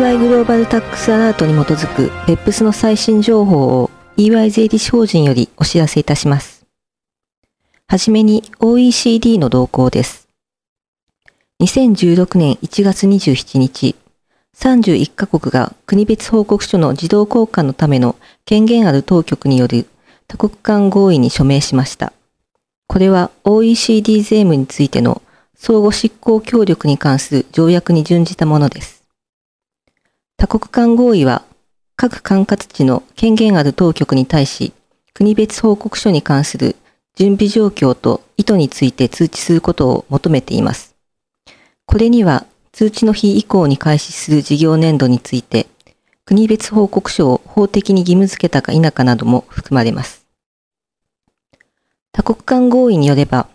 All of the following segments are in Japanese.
EY グローバルタックスアラートに基づく BEPS の最新情報を EY 税理士法人よりお知らせいたします。はじめに OECD の動向です。2016年1月27日、31カ国が国別報告書の自動交換のための権限ある当局による多国間合意に署名しました。これは OECD 税務についての相互執行協力に関する条約に準じたものです。多国間合意は各管轄地の権限ある当局に対し国別報告書に関する準備状況と意図について通知することを求めています。これには通知の日以降に開始する事業年度について、国別報告書を法的に義務付けたか否かなども含まれます。多国間合意によれば、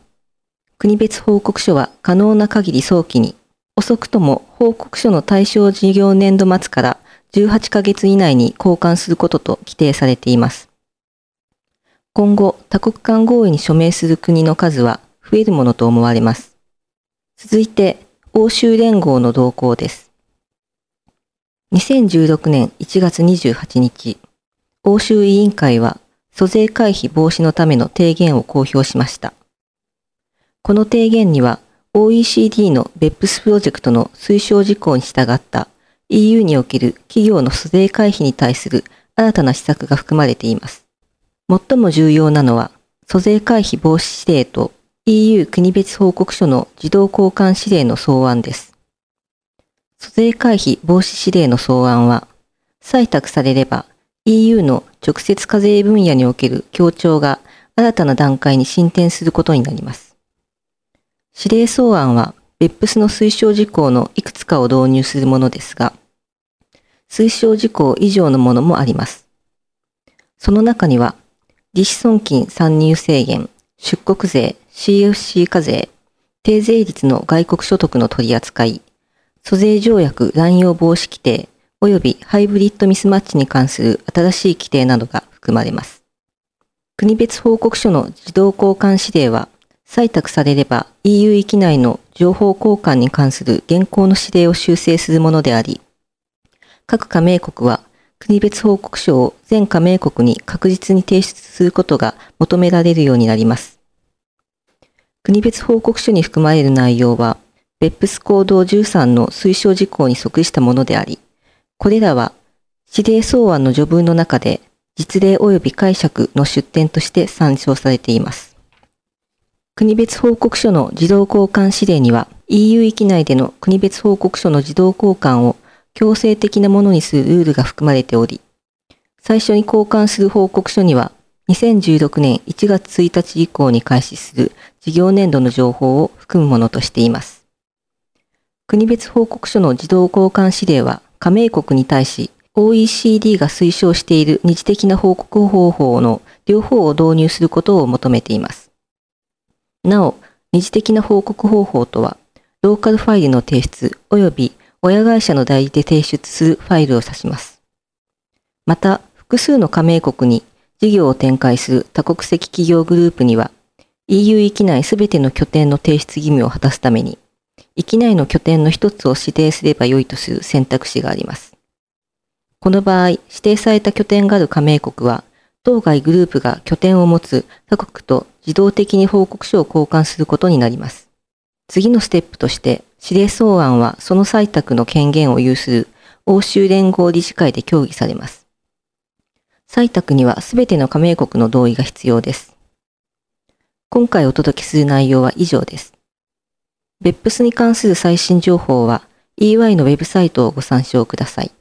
国別報告書は可能な限り早期に、遅くとも報告書の対象事業年度末から18ヶ月以内に交換することと規定されています。今後、多国間合意に署名する国の数は増えるものと思われます。続いて、欧州連合の動向です。2016年1月28日、欧州委員会は租税回避防止のための提言を公表しました。この提言には OECD の BEPS プロジェクトの推奨事項に従った EU における企業の租税回避に対する新たな施策が含まれています。最も重要なのは、租税回避防止指令と EU 国別報告書の自動交換指令の草案です。租税回避防止指令の草案は、採択されれば EU の直接課税分野における協調が新たな段階に進展することになります。指令草案は BEPS の推奨事項のいくつかを導入するものですが、推奨事項以上のものもあります。その中には、利子損金参入制限、出国税、CFC 課税、低税率の外国所得の取り扱い、租税条約乱用防止規定、及びハイブリッドミスマッチに関する新しい規定などが含まれます。国別報告書の自動交換指令は、採択されれば EU 域内の情報交換に関する現行の指令を修正するものであり、各加盟国は国別報告書を全加盟国に確実に提出することが求められるようになります。国別報告書に含まれる内容は、BEPS 行動13の推奨事項に即したものであり、これらは指令草案の序文の中で実例及び解釈の出典として参照されています。国別報告書の自動交換指令には EU 域内での国別報告書の自動交換を強制的なものにするルールが含まれており、最初に交換する報告書には2016年1月1日以降に開始する事業年度の情報を含むものとしています。国別報告書の自動交換指令は加盟国に対し OECD が推奨している二次的な報告方法の両方を導入することを求めています。なお、二次的な報告方法とは、ローカルファイルの提出及び親会社の代理で提出するファイルを指します。また、複数の加盟国に事業を展開する多国籍企業グループには、EU 域内すべての拠点の提出義務を果たすために、域内の拠点の一つを指定すればよいとする選択肢があります。この場合、指定された拠点がある加盟国は、当該グループが拠点を持つ他国と自動的に報告書を交換することになります。次のステップとして、指令草案はその採択の権限を有する欧州連合理事会で協議されます。採択にはすべての加盟国の同意が必要です。今回お届けする内容は以上です。別府スに関する最新情報は EY のウェブサイトをご参照ください。